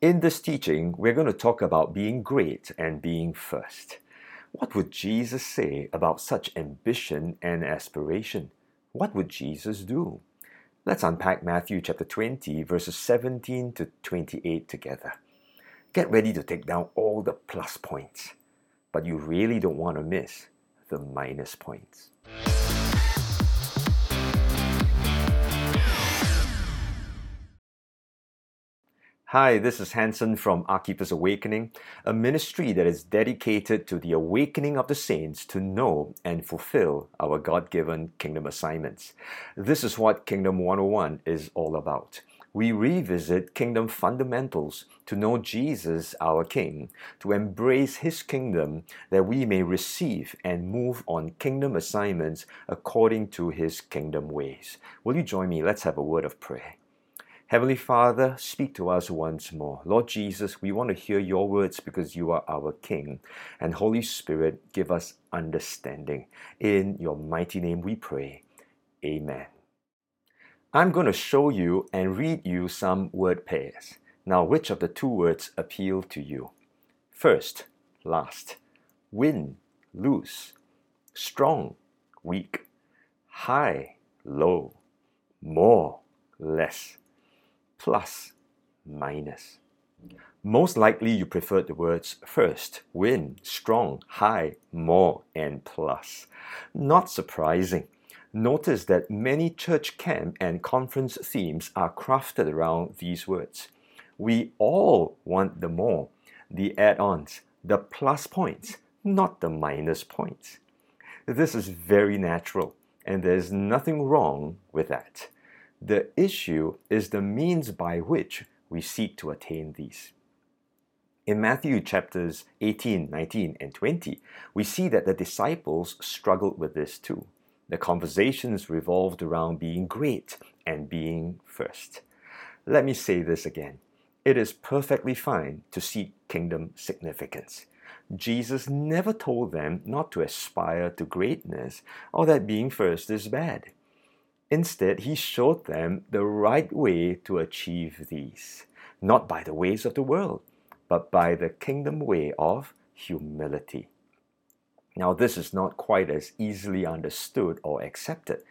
In this teaching, we're going to talk about being great and being first. What would Jesus say about such ambition and aspiration? What would Jesus do? Let's unpack Matthew chapter 20, verses 17 to 28 together. Get ready to take down all the plus points, but you really don't want to miss the minus points. Hi, this is Hanson from Our Keeper's Awakening, a ministry that is dedicated to the awakening of the saints to know and fulfill our God given kingdom assignments. This is what Kingdom 101 is all about. We revisit kingdom fundamentals to know Jesus, our King, to embrace His kingdom that we may receive and move on kingdom assignments according to His kingdom ways. Will you join me? Let's have a word of prayer. Heavenly Father, speak to us once more. Lord Jesus, we want to hear your words because you are our King. And Holy Spirit, give us understanding. In your mighty name we pray. Amen. I'm going to show you and read you some word pairs. Now, which of the two words appeal to you? First, last. Win, lose. Strong, weak. High, low. More, less plus, minus. Most likely you preferred the words first, win, strong, high, more, and plus. Not surprising. Notice that many church camp and conference themes are crafted around these words. We all want the more, the add ons, the plus points, not the minus points. This is very natural, and there's nothing wrong with that. The issue is the means by which we seek to attain these. In Matthew chapters 18, 19, and 20, we see that the disciples struggled with this too. The conversations revolved around being great and being first. Let me say this again. It is perfectly fine to seek kingdom significance. Jesus never told them not to aspire to greatness or that being first is bad. Instead, he showed them the right way to achieve these, not by the ways of the world, but by the kingdom way of humility. Now, this is not quite as easily understood or accepted.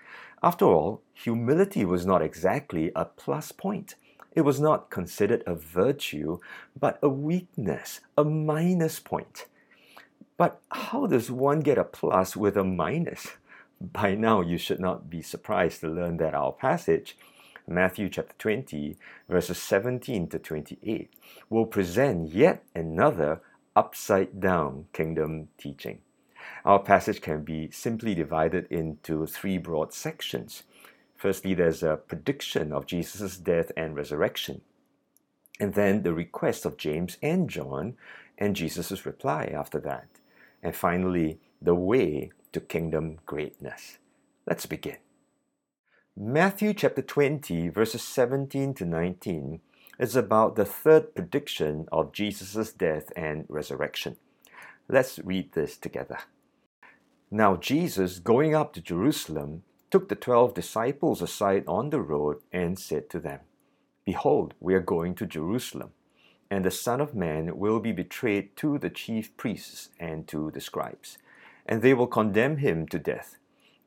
After all, humility was not exactly a plus point. It was not considered a virtue, but a weakness, a minus point. But how does one get a plus with a minus? By now, you should not be surprised to learn that our passage, Matthew chapter 20, verses 17 to 28, will present yet another upside down kingdom teaching. Our passage can be simply divided into three broad sections. Firstly, there's a prediction of Jesus' death and resurrection, and then the request of James and John, and Jesus' reply after that. And finally, the way to kingdom greatness. Let's begin. Matthew chapter 20, verses 17 to 19, is about the third prediction of Jesus' death and resurrection. Let's read this together. Now, Jesus, going up to Jerusalem, took the twelve disciples aside on the road and said to them, Behold, we are going to Jerusalem, and the Son of Man will be betrayed to the chief priests and to the scribes and they will condemn him to death,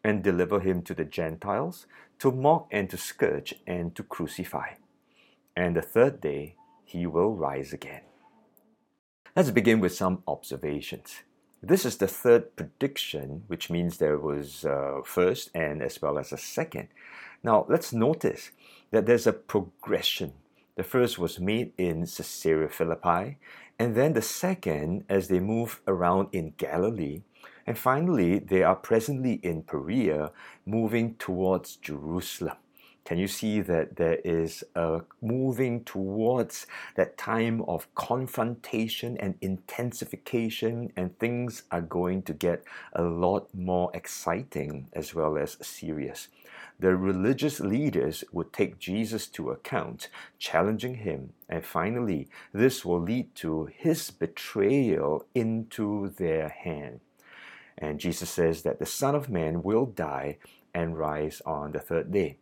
and deliver him to the Gentiles, to mock and to scourge and to crucify. And the third day he will rise again. Let's begin with some observations. This is the third prediction, which means there was a first and as well as a second. Now, let's notice that there's a progression. The first was made in Caesarea Philippi, and then the second, as they move around in Galilee, and finally, they are presently in Perea, moving towards Jerusalem. Can you see that there is a moving towards that time of confrontation and intensification, and things are going to get a lot more exciting as well as serious? The religious leaders would take Jesus to account, challenging him, and finally, this will lead to his betrayal into their hand. And Jesus says that the Son of Man will die and rise on the third day.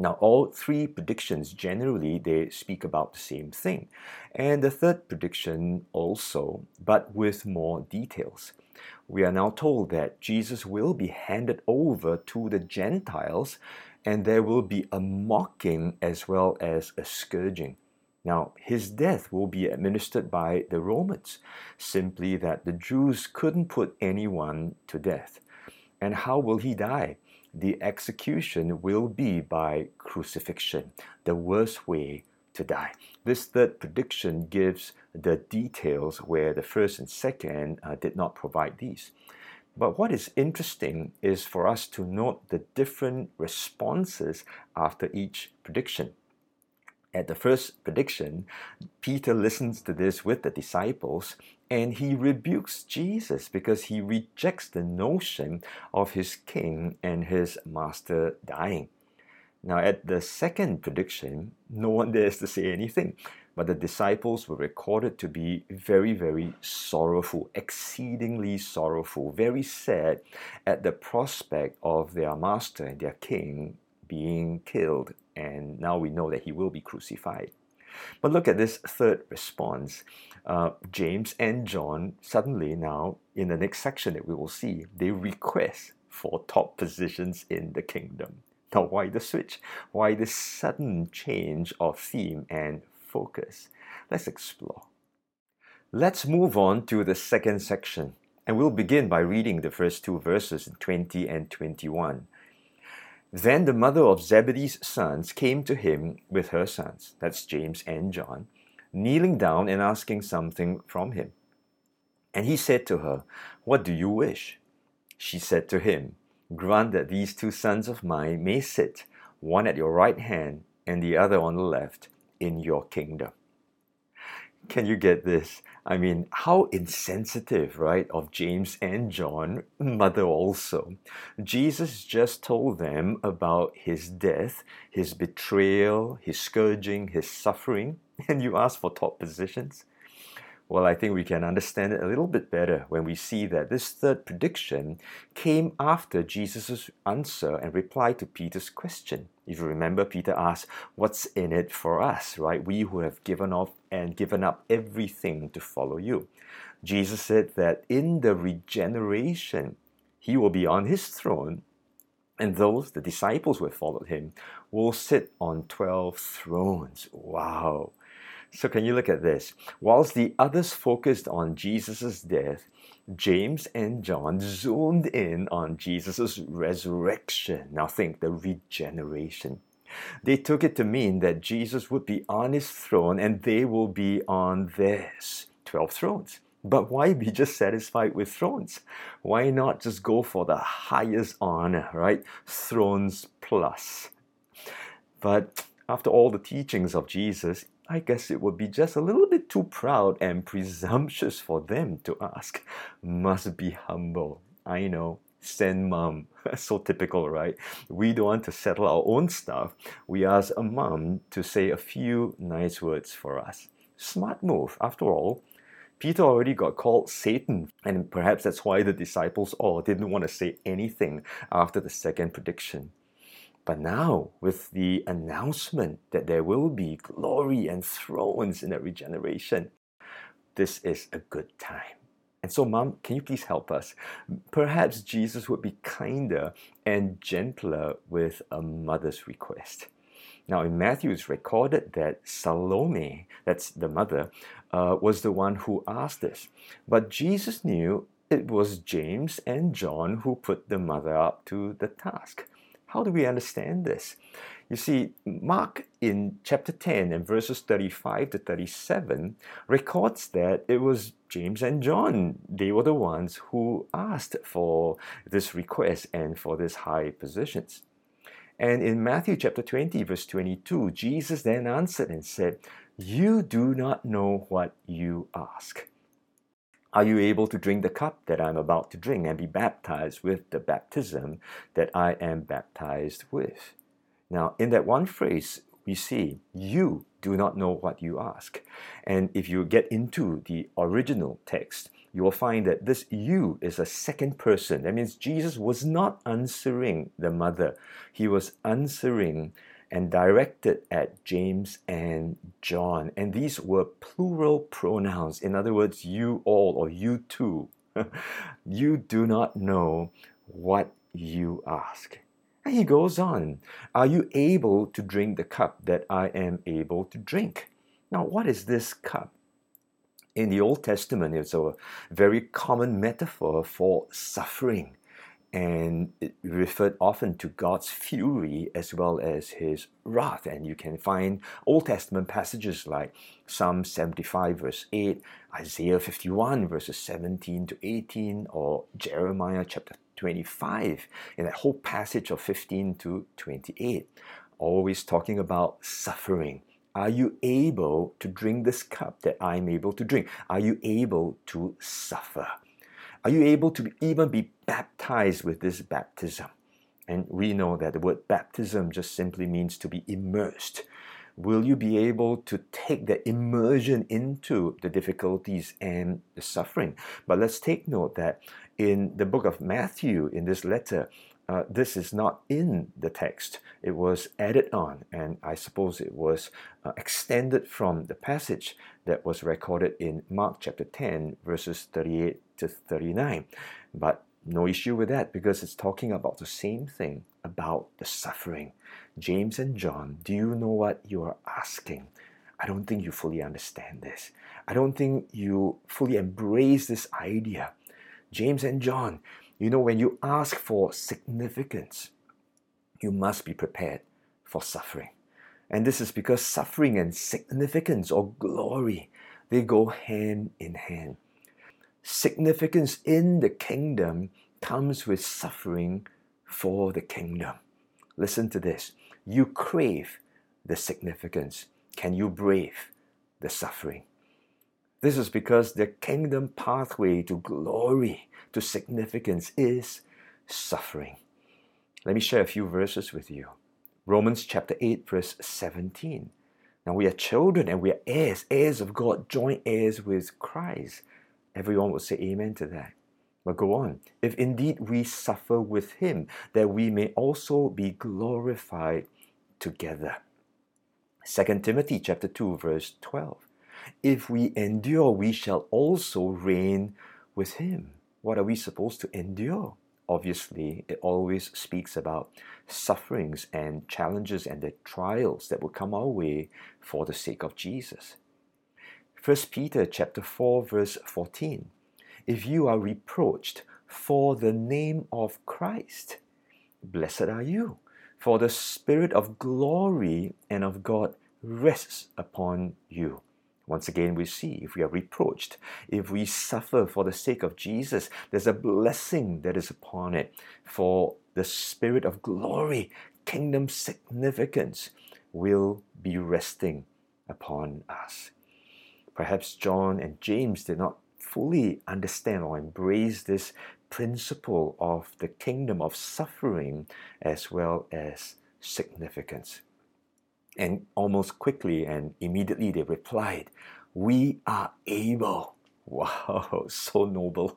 Now, all three predictions generally they speak about the same thing, and the third prediction also, but with more details. We are now told that Jesus will be handed over to the Gentiles, and there will be a mocking as well as a scourging. Now, his death will be administered by the Romans, simply that the Jews couldn't put anyone to death. And how will he die? the execution will be by crucifixion, the worst way to die. This third prediction gives the details where the first and second uh, did not provide these. But what is interesting is for us to note the different responses after each prediction. At the first prediction, Peter listens to this with the disciples and he rebukes Jesus because he rejects the notion of his king and his master dying. Now, at the second prediction, no one dares to say anything, but the disciples were recorded to be very, very sorrowful, exceedingly sorrowful, very sad at the prospect of their master and their king being killed. And now we know that he will be crucified. But look at this third response. Uh, James and John suddenly now, in the next section that we will see, they request for top positions in the kingdom. Now, why the switch? Why this sudden change of theme and focus? Let's explore. Let's move on to the second section, and we'll begin by reading the first two verses 20 and 21. Then the mother of Zebedee's sons came to him with her sons, that's James and John, kneeling down and asking something from him. And he said to her, What do you wish? She said to him, Grant that these two sons of mine may sit, one at your right hand and the other on the left, in your kingdom. Can you get this? I mean, how insensitive, right, of James and John, mother also. Jesus just told them about his death, his betrayal, his scourging, his suffering, and you ask for top positions? Well, I think we can understand it a little bit better when we see that this third prediction came after Jesus' answer and reply to Peter's question. If you remember, Peter asked, What's in it for us, right? We who have given off and given up everything to follow you. Jesus said that in the regeneration, he will be on his throne, and those, the disciples who have followed him, will sit on 12 thrones. Wow. So, can you look at this? Whilst the others focused on Jesus' death, James and John zoomed in on Jesus' resurrection. Now, think the regeneration. They took it to mean that Jesus would be on his throne and they will be on theirs 12 thrones. But why be just satisfied with thrones? Why not just go for the highest honor, right? Thrones plus. But after all the teachings of Jesus, I guess it would be just a little bit too proud and presumptuous for them to ask. Must be humble. I know. Send mom. so typical, right? We don't want to settle our own stuff. We ask a mom to say a few nice words for us. Smart move. After all, Peter already got called Satan, and perhaps that's why the disciples all didn't want to say anything after the second prediction. But now, with the announcement that there will be glory and thrones in the regeneration, this is a good time. And so, Mom, can you please help us? Perhaps Jesus would be kinder and gentler with a mother's request. Now, in Matthew, it's recorded that Salome, that's the mother, uh, was the one who asked this. But Jesus knew it was James and John who put the mother up to the task. How do we understand this? You see, Mark in chapter 10 and verses 35 to 37 records that it was James and John. They were the ones who asked for this request and for these high positions. And in Matthew chapter 20, verse 22, Jesus then answered and said, You do not know what you ask. Are you able to drink the cup that I'm about to drink and be baptized with the baptism that I am baptized with? Now, in that one phrase, we see, You do not know what you ask. And if you get into the original text, you will find that this you is a second person. That means Jesus was not answering the mother, he was answering and directed at James and John. And these were plural pronouns. In other words, you all or you two. you do not know what you ask. And he goes on, Are you able to drink the cup that I am able to drink? Now, what is this cup? In the Old Testament, it's a very common metaphor for suffering and it referred often to God's fury as well as his wrath. And you can find Old Testament passages like Psalm 75, verse 8, Isaiah 51, verses 17 to 18, or Jeremiah chapter 25, in that whole passage of 15 to 28, always talking about suffering. Are you able to drink this cup that I'm able to drink? Are you able to suffer? Are you able to even be baptized with this baptism? And we know that the word baptism just simply means to be immersed. Will you be able to take that immersion into the difficulties and the suffering? But let's take note that in the book of Matthew, in this letter, uh, this is not in the text. It was added on, and I suppose it was uh, extended from the passage that was recorded in Mark chapter 10, verses 38 to 39. But no issue with that because it's talking about the same thing about the suffering. James and John, do you know what you are asking? I don't think you fully understand this. I don't think you fully embrace this idea. James and John, you know, when you ask for significance, you must be prepared for suffering. And this is because suffering and significance or glory, they go hand in hand. Significance in the kingdom comes with suffering for the kingdom. Listen to this. You crave the significance. Can you brave the suffering? This is because the kingdom pathway to glory, to significance, is suffering. Let me share a few verses with you. Romans chapter 8, verse 17. Now we are children and we are heirs, heirs of God, joint heirs with Christ. Everyone will say amen to that. But go on. If indeed we suffer with him, that we may also be glorified together. 2 Timothy chapter 2, verse 12. If we endure, we shall also reign with him. What are we supposed to endure? Obviously, it always speaks about sufferings and challenges and the trials that will come our way for the sake of Jesus. 1 Peter chapter 4 verse 14. If you are reproached for the name of Christ, blessed are you, for the spirit of glory and of God rests upon you. Once again, we see if we are reproached, if we suffer for the sake of Jesus, there's a blessing that is upon it for the spirit of glory, kingdom significance will be resting upon us. Perhaps John and James did not fully understand or embrace this principle of the kingdom of suffering as well as significance. And almost quickly and immediately they replied, We are able. Wow, so noble.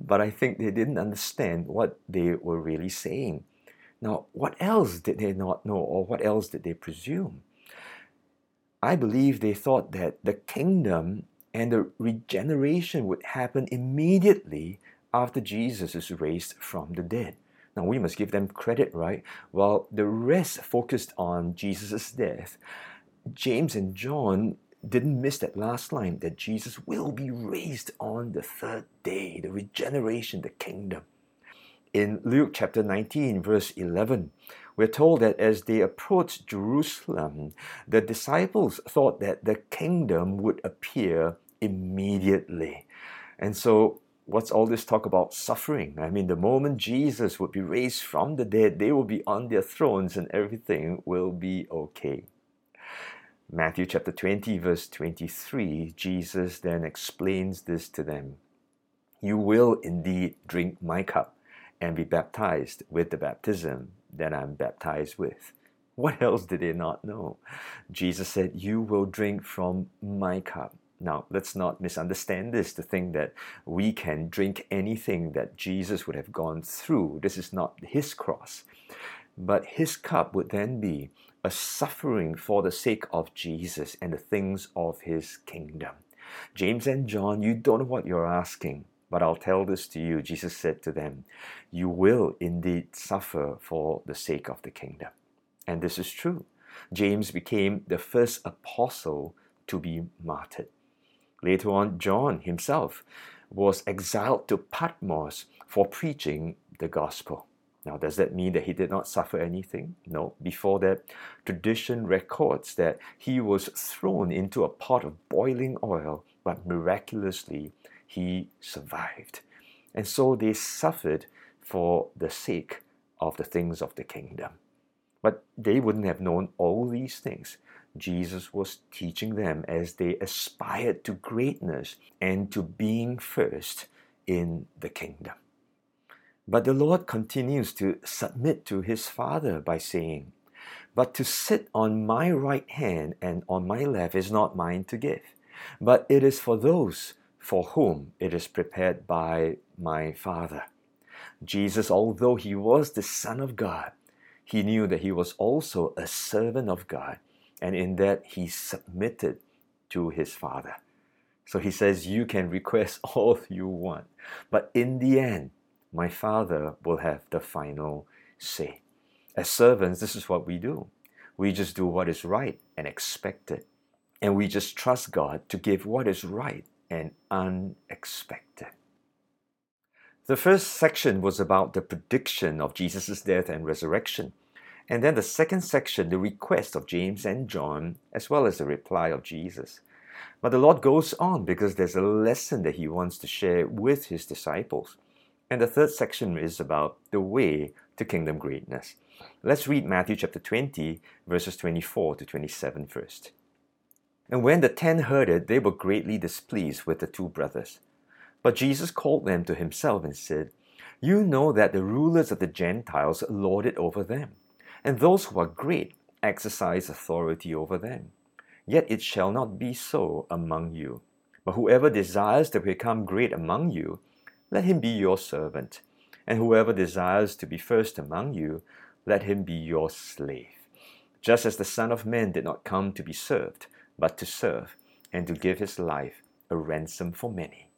But I think they didn't understand what they were really saying. Now, what else did they not know, or what else did they presume? I believe they thought that the kingdom and the regeneration would happen immediately after Jesus is raised from the dead. Now we must give them credit, right? While the rest focused on Jesus' death, James and John didn't miss that last line that Jesus will be raised on the third day, the regeneration, the kingdom. In Luke chapter 19, verse 11, we're told that as they approached Jerusalem, the disciples thought that the kingdom would appear immediately. And so what's all this talk about suffering? I mean, the moment Jesus would be raised from the dead, they will be on their thrones and everything will be okay. Matthew chapter 20, verse 23, Jesus then explains this to them. You will indeed drink my cup and be baptized with the baptism that I'm baptized with. What else did they not know? Jesus said, You will drink from my cup. Now, let's not misunderstand this to think that we can drink anything that Jesus would have gone through. This is not his cross. But his cup would then be a suffering for the sake of Jesus and the things of his kingdom. James and John, you don't know what you're asking, but I'll tell this to you. Jesus said to them, You will indeed suffer for the sake of the kingdom. And this is true. James became the first apostle to be martyred. Later on, John himself was exiled to Patmos for preaching the gospel. Now, does that mean that he did not suffer anything? No. Before that, tradition records that he was thrown into a pot of boiling oil, but miraculously he survived. And so they suffered for the sake of the things of the kingdom. But they wouldn't have known all these things. Jesus was teaching them as they aspired to greatness and to being first in the kingdom. But the Lord continues to submit to his Father by saying, But to sit on my right hand and on my left is not mine to give, but it is for those for whom it is prepared by my Father. Jesus, although he was the Son of God, he knew that he was also a servant of God, and in that he submitted to his Father. So he says, You can request all you want, but in the end, my Father will have the final say. As servants, this is what we do. We just do what is right and expected. And we just trust God to give what is right and unexpected. The first section was about the prediction of Jesus' death and resurrection. And then the second section, the request of James and John, as well as the reply of Jesus. But the Lord goes on because there's a lesson that He wants to share with His disciples. And the third section is about the way to kingdom greatness. Let's read Matthew chapter 20, verses 24 to 27 first. And when the ten heard it, they were greatly displeased with the two brothers. But Jesus called them to himself and said, You know that the rulers of the Gentiles lord it over them, and those who are great exercise authority over them. Yet it shall not be so among you. But whoever desires to become great among you, let him be your servant. And whoever desires to be first among you, let him be your slave. Just as the Son of Man did not come to be served, but to serve, and to give his life a ransom for many.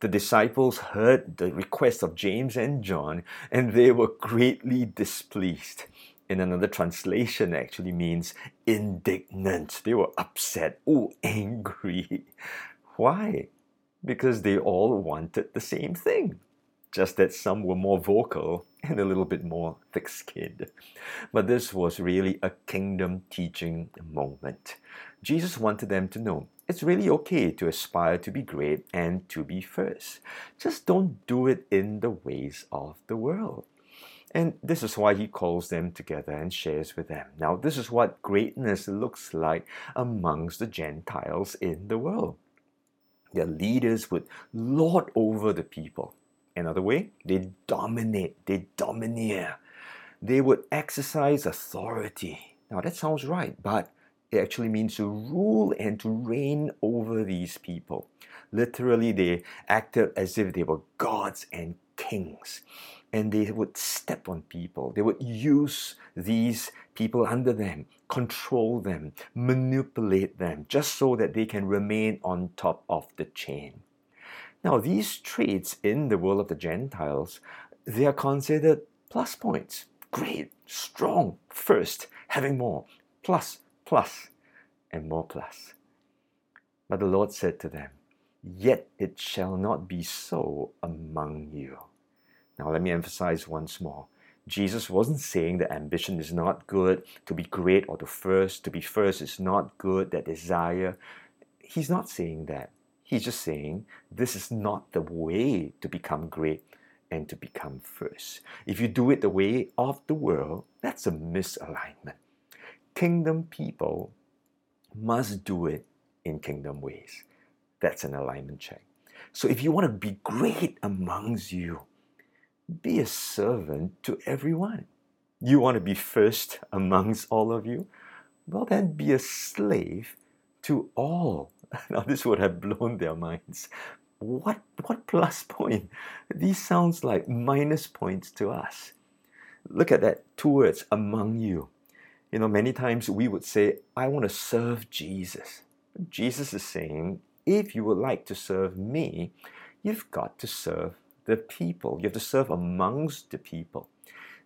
The disciples heard the request of James and John, and they were greatly displeased. In another translation, actually means indignant. They were upset, oh, angry. Why? Because they all wanted the same thing just that some were more vocal and a little bit more thick skinned. But this was really a kingdom teaching moment. Jesus wanted them to know it's really okay to aspire to be great and to be first. Just don't do it in the ways of the world. And this is why he calls them together and shares with them. Now, this is what greatness looks like amongst the Gentiles in the world. Their leaders would lord over the people. Another way, they dominate, they domineer. They would exercise authority. Now, that sounds right, but it actually means to rule and to reign over these people. Literally, they acted as if they were gods and kings. And they would step on people. They would use these people under them, control them, manipulate them, just so that they can remain on top of the chain. Now, these traits in the world of the Gentiles, they are considered plus points. Great, strong, first, having more, plus, plus, and more plus. But the Lord said to them, Yet it shall not be so among you. Now, let me emphasize once more. Jesus wasn't saying that ambition is not good, to be great or to first, to be first is not good, that desire. He's not saying that. He's just saying this is not the way to become great and to become first. If you do it the way of the world, that's a misalignment kingdom people must do it in kingdom ways. That's an alignment check. So if you want to be great amongst you, be a servant to everyone. You want to be first amongst all of you? Well, then be a slave to all. Now, this would have blown their minds. What, what plus point? These sounds like minus points to us. Look at that two words, among you. You know, many times we would say, I want to serve Jesus. Jesus is saying, if you would like to serve me, you've got to serve the people. You have to serve amongst the people.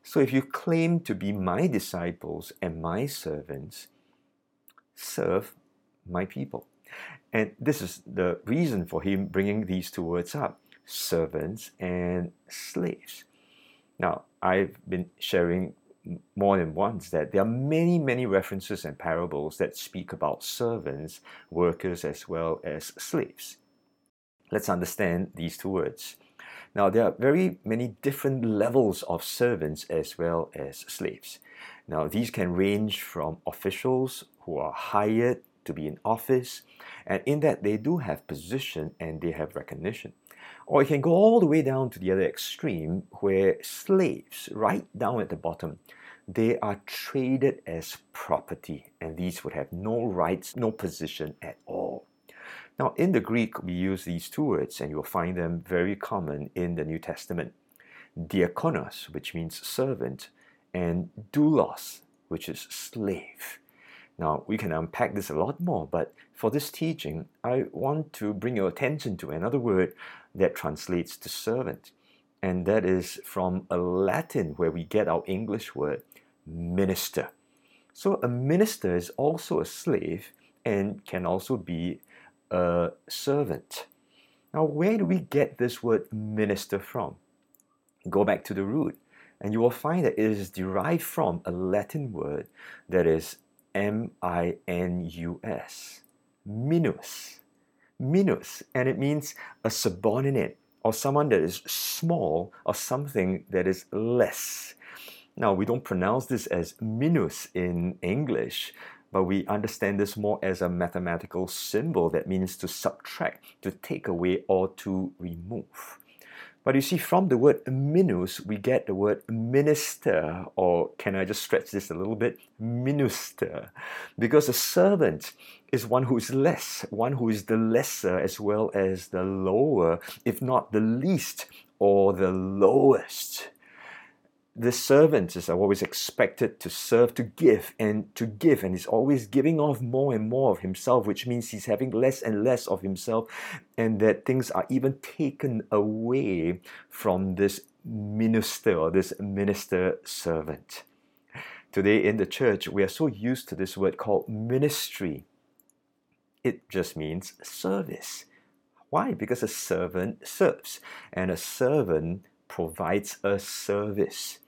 So if you claim to be my disciples and my servants, serve my people. And this is the reason for him bringing these two words up servants and slaves. Now, I've been sharing more than once that there are many, many references and parables that speak about servants, workers, as well as slaves. Let's understand these two words. Now, there are very many different levels of servants as well as slaves. Now, these can range from officials who are hired to be in office, and in that they do have position and they have recognition. Or it can go all the way down to the other extreme where slaves, right down at the bottom, they are traded as property, and these would have no rights, no position at all. Now, in the Greek, we use these two words, and you'll find them very common in the New Testament diakonos, which means servant, and doulos, which is slave. Now, we can unpack this a lot more, but for this teaching, I want to bring your attention to another word that translates to servant, and that is from a Latin where we get our English word minister. So, a minister is also a slave and can also be a servant. Now, where do we get this word minister from? Go back to the root, and you will find that it is derived from a Latin word that is M I N U S, minus. Minus, and it means a subordinate or someone that is small or something that is less. Now, we don't pronounce this as minus in English, but we understand this more as a mathematical symbol that means to subtract, to take away, or to remove. But you see, from the word minus, we get the word minister, or can I just stretch this a little bit? Minister. Because a servant is one who is less, one who is the lesser as well as the lower, if not the least or the lowest the servant is always expected to serve, to give, and to give, and he's always giving off more and more of himself, which means he's having less and less of himself, and that things are even taken away from this minister or this minister servant. Today in the church, we are so used to this word called ministry. It just means service. Why? Because a servant serves, and a servant provides a service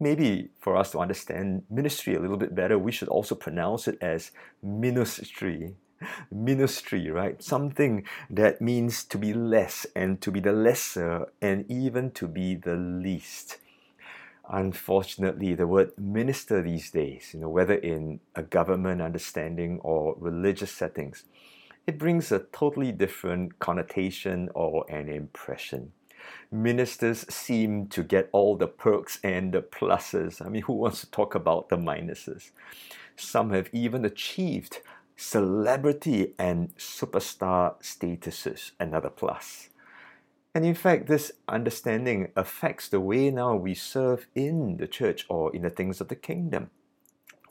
maybe for us to understand ministry a little bit better, we should also pronounce it as ministry. Ministry, right? Something that means to be less and to be the lesser and even to be the least. Unfortunately, the word minister these days, you know, whether in a government understanding or religious settings, it brings a totally different connotation or an impression ministers seem to get all the perks and the pluses. I mean, who wants to talk about the minuses? Some have even achieved celebrity and superstar statuses, another plus. And in fact, this understanding affects the way now we serve in the church or in the things of the kingdom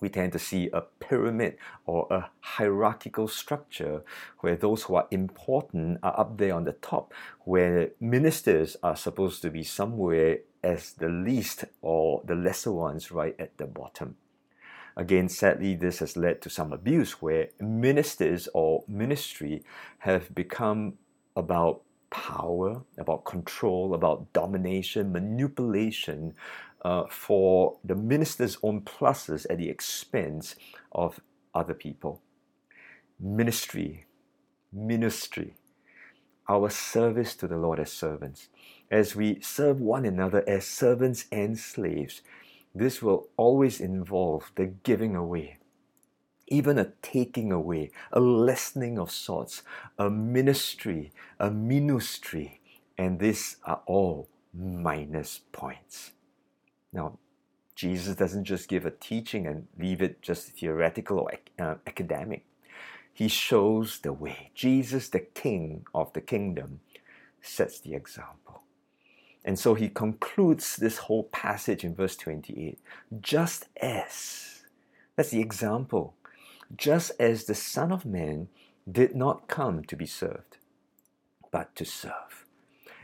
we tend to see a pyramid or a hierarchical structure where those who are important are up there on the top, where ministers are supposed to be somewhere as the least or the lesser ones right at the bottom. Again, sadly, this has led to some abuse where ministers or ministry have become about power, about control, about domination, manipulation, uh, for the minister's own pluses at the expense of other people. Ministry, ministry, our service to the Lord as servants. As we serve one another as servants and slaves, this will always involve the giving away, even a taking away, a lessening of sorts, a ministry, a ministry, and these are all minus points. Now, Jesus doesn't just give a teaching and leave it just theoretical or uh, academic. He shows the way. Jesus, the King of the kingdom, sets the example. And so he concludes this whole passage in verse 28 just as. That's the example. Just as the Son of Man did not come to be served, but to serve,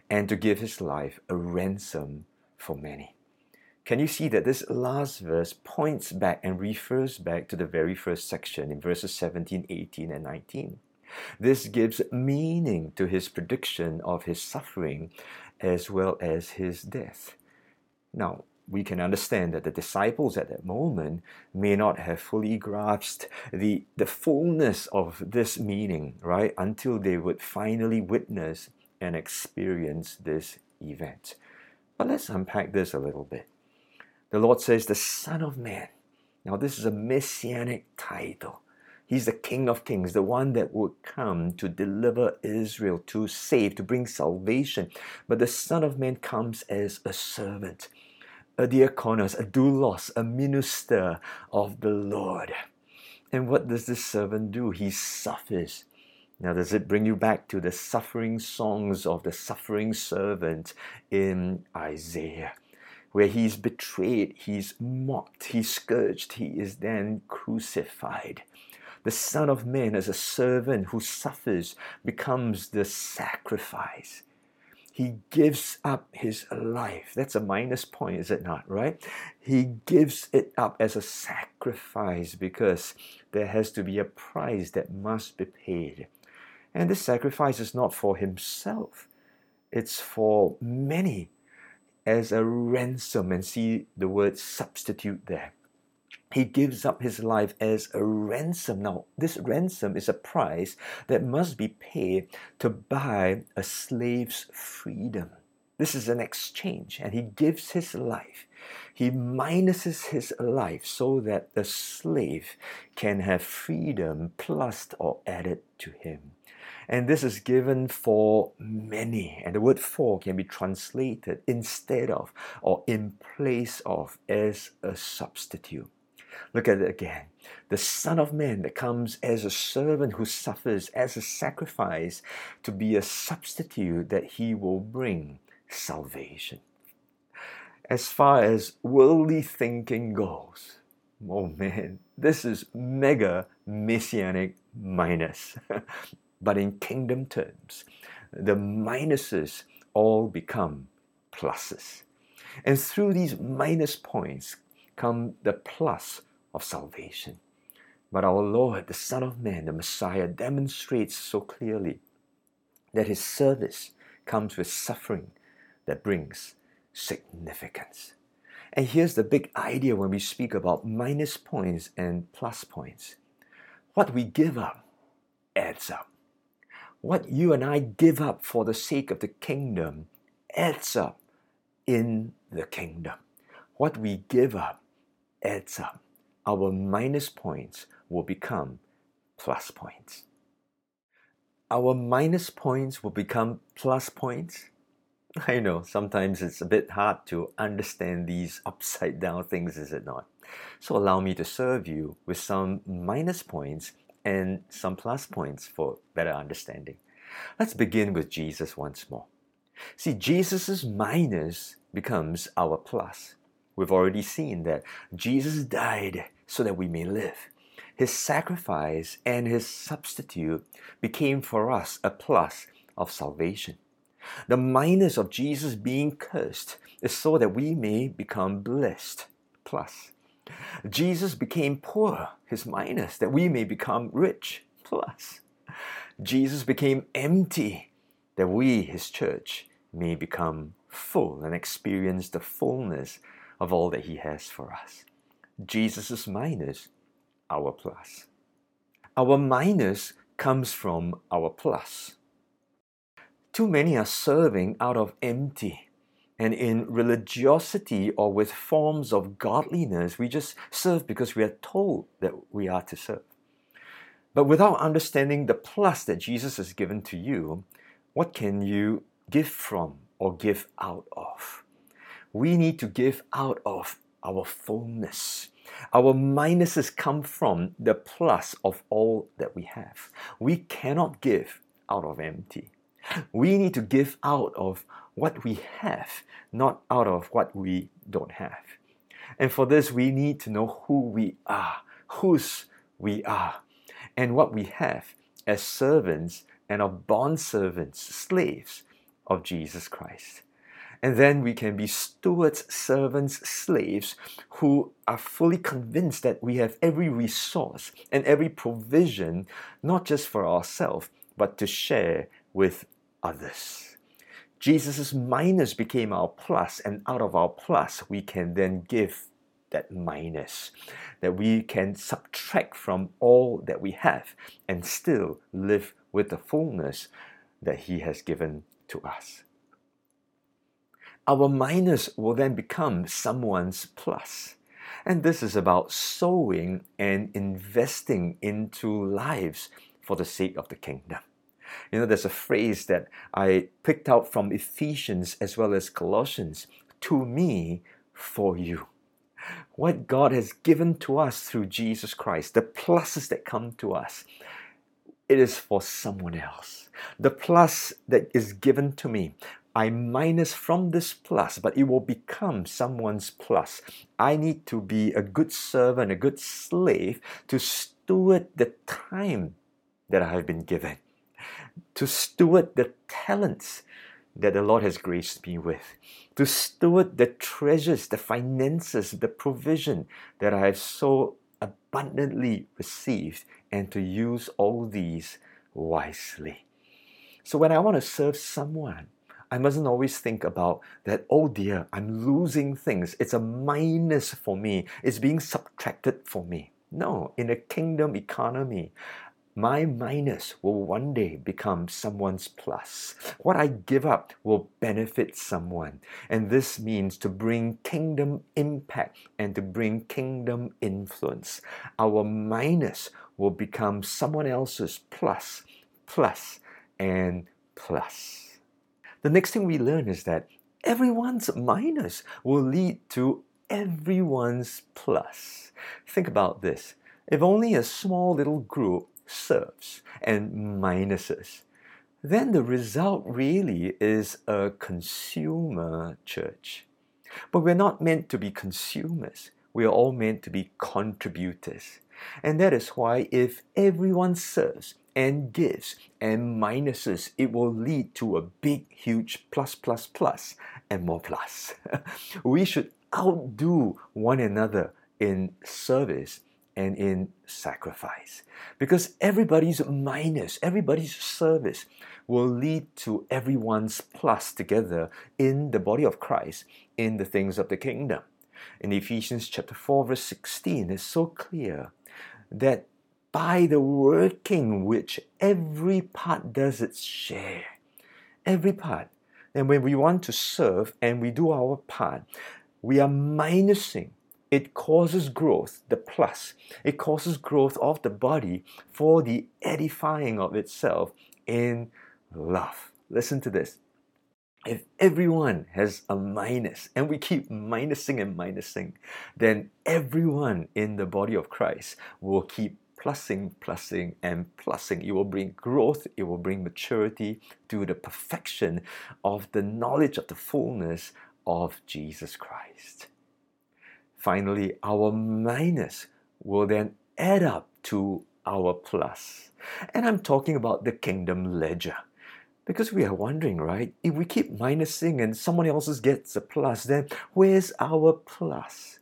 and to give his life a ransom for many. Can you see that this last verse points back and refers back to the very first section in verses 17, 18, and 19? This gives meaning to his prediction of his suffering as well as his death. Now, we can understand that the disciples at that moment may not have fully grasped the, the fullness of this meaning, right, until they would finally witness and experience this event. But let's unpack this a little bit. The Lord says, the Son of Man. Now, this is a messianic title. He's the King of Kings, the one that would come to deliver Israel, to save, to bring salvation. But the Son of Man comes as a servant a diakonos, a doulos, a minister of the Lord. And what does this servant do? He suffers. Now, does it bring you back to the suffering songs of the suffering servant in Isaiah, where he's betrayed, he's mocked, he's scourged, he is then crucified? The Son of Man, as a servant who suffers, becomes the sacrifice he gives up his life. That's a minus point, is it not, right? He gives it up as a sacrifice because there has to be a price that must be paid. And this sacrifice is not for himself, it's for many as a ransom. And see the word substitute there. He gives up his life as a ransom. Now, this ransom is a price that must be paid to buy a slave's freedom. This is an exchange, and he gives his life. He minuses his life so that the slave can have freedom plus or added to him. And this is given for many. And the word for can be translated instead of or in place of as a substitute. Look at it again. The Son of Man that comes as a servant who suffers as a sacrifice to be a substitute that he will bring salvation. As far as worldly thinking goes, oh man, this is mega messianic minus. but in kingdom terms, the minuses all become pluses. And through these minus points come the plus of salvation. But our Lord, the Son of Man, the Messiah, demonstrates so clearly that his service comes with suffering that brings significance. And here's the big idea when we speak about minus points and plus points. What we give up adds up. What you and I give up for the sake of the kingdom adds up in the kingdom. What we give up adds up our minus points will become plus points. Our minus points will become plus points. I know sometimes it's a bit hard to understand these upside down things, is it not? So allow me to serve you with some minus points and some plus points for better understanding. Let's begin with Jesus once more. See, Jesus' minus becomes our plus. We've already seen that Jesus died so that we may live. His sacrifice and his substitute became for us a plus of salvation. The minus of Jesus being cursed is so that we may become blessed. Plus, Jesus became poor, his minus, that we may become rich. Plus, Jesus became empty, that we, his church, may become full and experience the fullness of all that he has for us. Jesus' minus our plus. Our minus comes from our plus. Too many are serving out of empty. And in religiosity or with forms of godliness, we just serve because we are told that we are to serve. But without understanding the plus that Jesus has given to you, what can you give from or give out of? We need to give out of our fullness. Our minuses come from the plus of all that we have. We cannot give out of empty. We need to give out of what we have, not out of what we don't have. And for this, we need to know who we are, whose we are and what we have as servants and of bond servants, slaves of Jesus Christ. And then we can be stewards, servants, slaves who are fully convinced that we have every resource and every provision, not just for ourselves, but to share with others. Jesus' minus became our plus, and out of our plus, we can then give that minus, that we can subtract from all that we have and still live with the fullness that He has given to us. Our minus will then become someone's plus. And this is about sowing and investing into lives for the sake of the kingdom. You know, there's a phrase that I picked out from Ephesians as well as Colossians to me, for you. What God has given to us through Jesus Christ, the pluses that come to us, it is for someone else. The plus that is given to me, I minus from this plus, but it will become someone's plus. I need to be a good servant, a good slave to steward the time that I have been given, to steward the talents that the Lord has graced me with, to steward the treasures, the finances, the provision that I have so abundantly received, and to use all these wisely. So when I want to serve someone, I mustn't always think about that, oh dear, I'm losing things. It's a minus for me, it's being subtracted for me. No, in a kingdom economy, my minus will one day become someone's plus. What I give up will benefit someone. And this means to bring kingdom impact and to bring kingdom influence. Our minus will become someone else's plus, plus, and plus. The next thing we learn is that everyone's minus will lead to everyone's plus. Think about this. If only a small little group serves and minuses, then the result really is a consumer church. But we're not meant to be consumers. We are all meant to be contributors. And that is why if everyone serves and gives and minuses, it will lead to a big, huge plus, plus, plus, and more plus. we should outdo one another in service and in sacrifice. Because everybody's minus, everybody's service will lead to everyone's plus together in the body of Christ in the things of the kingdom. In Ephesians chapter 4, verse 16, it's so clear that by the working which every part does its share. Every part. And when we want to serve and we do our part, we are minusing. It causes growth, the plus. It causes growth of the body for the edifying of itself in love. Listen to this. If everyone has a minus and we keep minusing and minusing, then everyone in the body of Christ will keep plussing, plussing, and plussing. It will bring growth, it will bring maturity to the perfection of the knowledge of the fullness of Jesus Christ. Finally, our minus will then add up to our plus. And I'm talking about the kingdom ledger. Because we are wondering, right? If we keep minusing and someone else gets a plus, then where's our plus?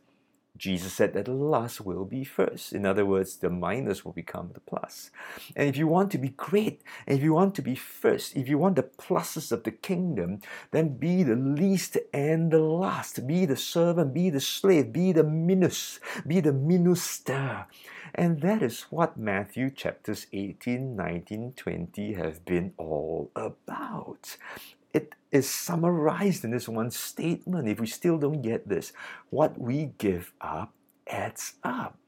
Jesus said that the last will be first. In other words, the minus will become the plus. And if you want to be great, if you want to be first, if you want the pluses of the kingdom, then be the least and the last. Be the servant, be the slave, be the minus, be the minister. And that is what Matthew chapters 18, 19, 20 have been all about. It is summarized in this one statement. If we still don't get this, what we give up adds up.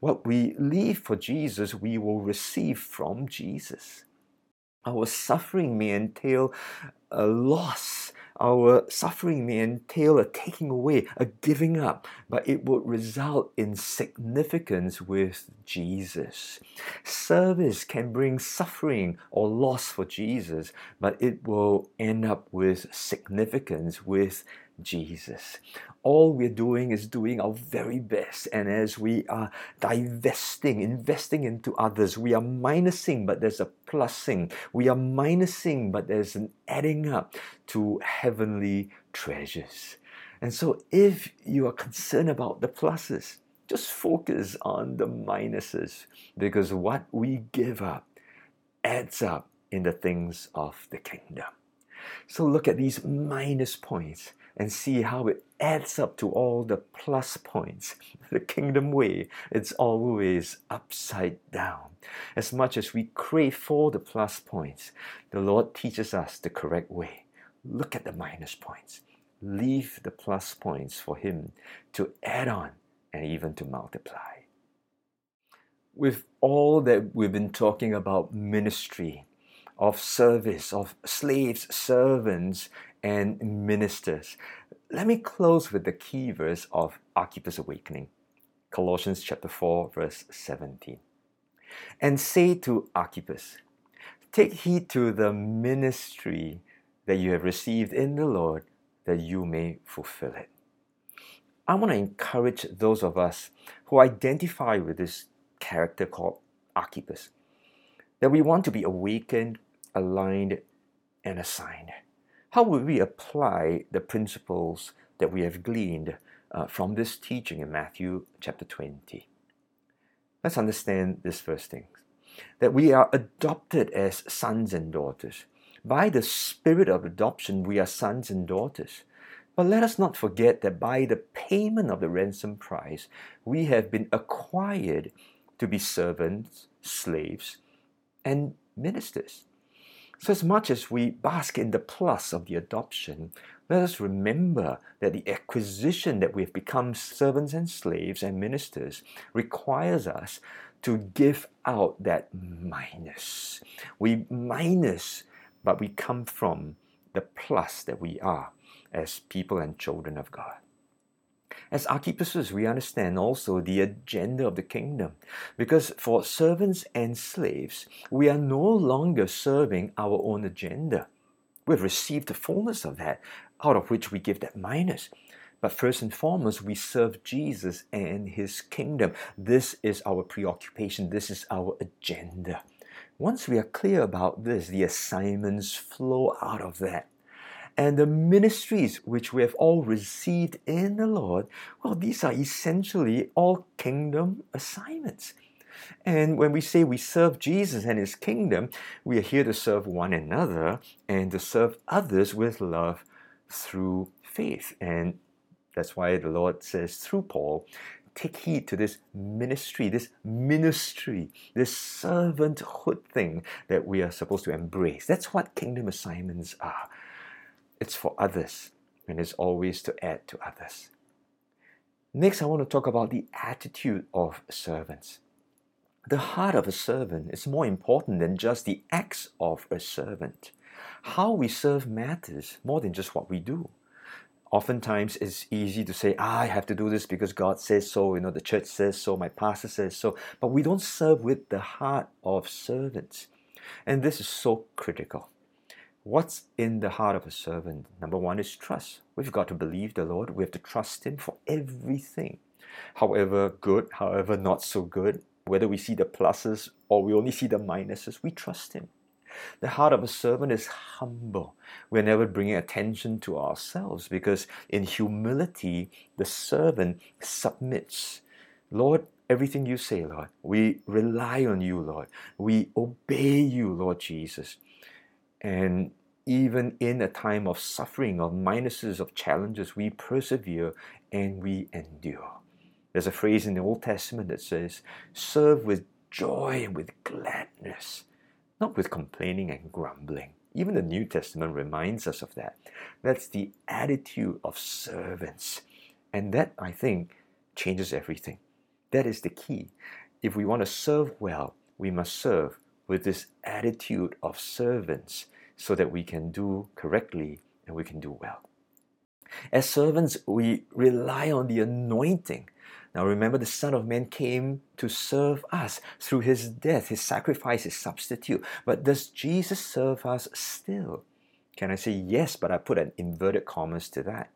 What we leave for Jesus, we will receive from Jesus. Our suffering may entail a loss our suffering may entail a taking away, a giving up, but it would result in significance with Jesus. Service can bring suffering or loss for Jesus, but it will end up with significance, with Jesus. All we're doing is doing our very best. And as we are divesting, investing into others, we are minusing, but there's a plusing. We are minusing, but there's an adding up to heavenly treasures. And so, if you are concerned about the pluses, just focus on the minuses because what we give up adds up in the things of the kingdom. So, look at these minus points and see how it adds up to all the plus points. The kingdom way, it's always upside down. As much as we crave for the plus points, the Lord teaches us the correct way. Look at the minus points. Leave the plus points for Him to add on and even to multiply. With all that we've been talking about ministry, of service, of slaves, servants, and ministers, let me close with the key verse of Archippus' Awakening, Colossians chapter 4, verse 17. And say to Archippus, Take heed to the ministry that you have received in the Lord, that you may fulfill it. I want to encourage those of us who identify with this character called Archippus that we want to be awakened, aligned, and assigned. How would we apply the principles that we have gleaned uh, from this teaching in Matthew chapter 20? Let's understand this first thing that we are adopted as sons and daughters. By the spirit of adoption, we are sons and daughters. But let us not forget that by the payment of the ransom price, we have been acquired to be servants, slaves, and ministers. So, as much as we bask in the plus of the adoption, let us remember that the acquisition that we have become servants and slaves and ministers requires us to give out that minus. We minus, but we come from the plus that we are as people and children of God. As Archippus, we understand also the agenda of the kingdom. Because for servants and slaves, we are no longer serving our own agenda. We've received the fullness of that, out of which we give that minus. But first and foremost, we serve Jesus and his kingdom. This is our preoccupation, this is our agenda. Once we are clear about this, the assignments flow out of that. And the ministries which we have all received in the Lord, well, these are essentially all kingdom assignments. And when we say we serve Jesus and his kingdom, we are here to serve one another and to serve others with love through faith. And that's why the Lord says through Paul, take heed to this ministry, this ministry, this servanthood thing that we are supposed to embrace. That's what kingdom assignments are. It's for others, and it's always to add to others. Next, I want to talk about the attitude of servants. The heart of a servant is more important than just the acts of a servant. How we serve matters more than just what we do. Oftentimes, it's easy to say, ah, I have to do this because God says so, you know, the church says so, my pastor says so, but we don't serve with the heart of servants. And this is so critical. What's in the heart of a servant? Number one is trust. We've got to believe the Lord. We have to trust Him for everything. However good, however not so good, whether we see the pluses or we only see the minuses, we trust Him. The heart of a servant is humble. We're never bringing attention to ourselves because in humility, the servant submits. Lord, everything you say, Lord, we rely on you, Lord. We obey you, Lord Jesus. And even in a time of suffering, of minuses, of challenges, we persevere and we endure. There's a phrase in the Old Testament that says, serve with joy and with gladness, not with complaining and grumbling. Even the New Testament reminds us of that. That's the attitude of servants. And that, I think, changes everything. That is the key. If we want to serve well, we must serve with this attitude of servants so that we can do correctly and we can do well. As servants, we rely on the anointing. Now remember, the Son of Man came to serve us through his death, his sacrifice, his substitute. But does Jesus serve us still? Can I say yes, but I put an inverted commas to that?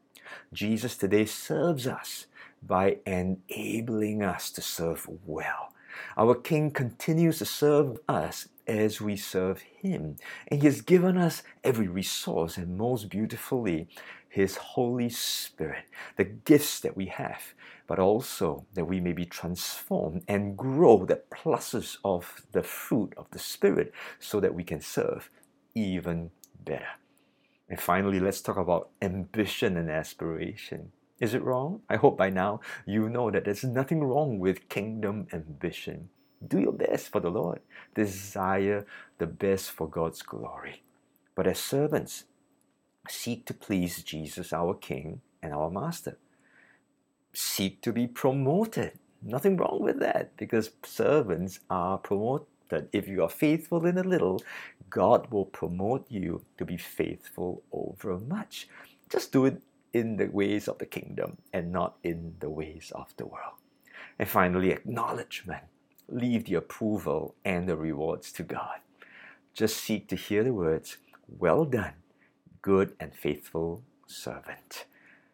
Jesus today serves us by enabling us to serve well. Our King continues to serve us as we serve Him. And He has given us every resource, and most beautifully, His Holy Spirit, the gifts that we have, but also that we may be transformed and grow the pluses of the fruit of the Spirit so that we can serve even better. And finally, let's talk about ambition and aspiration. Is it wrong? I hope by now you know that there's nothing wrong with kingdom ambition. Do your best for the Lord. Desire the best for God's glory. But as servants, seek to please Jesus, our King and our Master. Seek to be promoted. Nothing wrong with that because servants are promoted. If you are faithful in a little, God will promote you to be faithful over much. Just do it in the ways of the kingdom and not in the ways of the world. And finally, acknowledgement. Leave the approval and the rewards to God. Just seek to hear the words, Well done, good and faithful servant.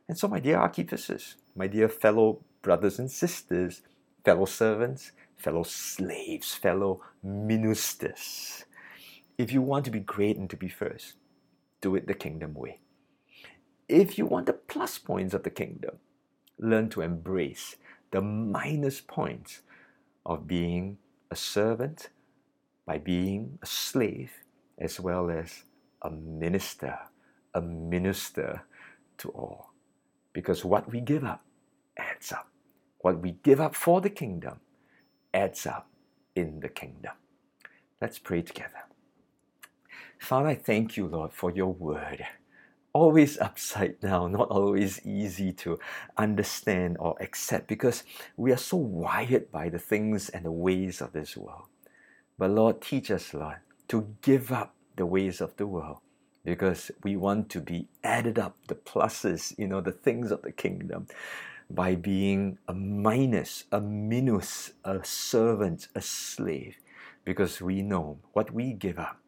And so, my dear archivists, my dear fellow brothers and sisters, fellow servants, fellow slaves, fellow ministers, if you want to be great and to be first, do it the kingdom way. If you want the plus points of the kingdom, learn to embrace the minus points of being a servant by being a slave as well as a minister, a minister to all. Because what we give up adds up. What we give up for the kingdom adds up in the kingdom. Let's pray together. Father, I thank you, Lord, for your word always upside down, not always easy to understand or accept because we are so wired by the things and the ways of this world. But Lord, teach us, Lord, to give up the ways of the world because we want to be added up, the pluses, you know, the things of the kingdom by being a minus, a minus, a servant, a slave, because we know what we give up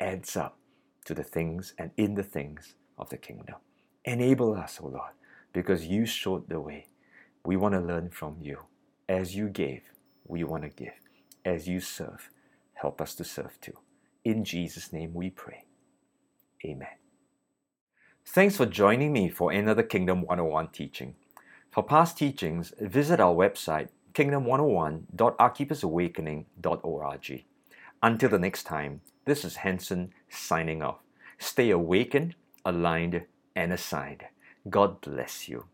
adds up to the things and in the things of the kingdom. Enable us, O Lord, because you showed the way. We want to learn from you. As you gave, we want to give. As you serve, help us to serve too. In Jesus' name we pray. Amen. Thanks for joining me for another Kingdom 101 teaching. For past teachings, visit our website kingdom101.archippusawakening.org. Until the next time, this is Henson signing off. Stay awakened aligned, and assigned. God bless you.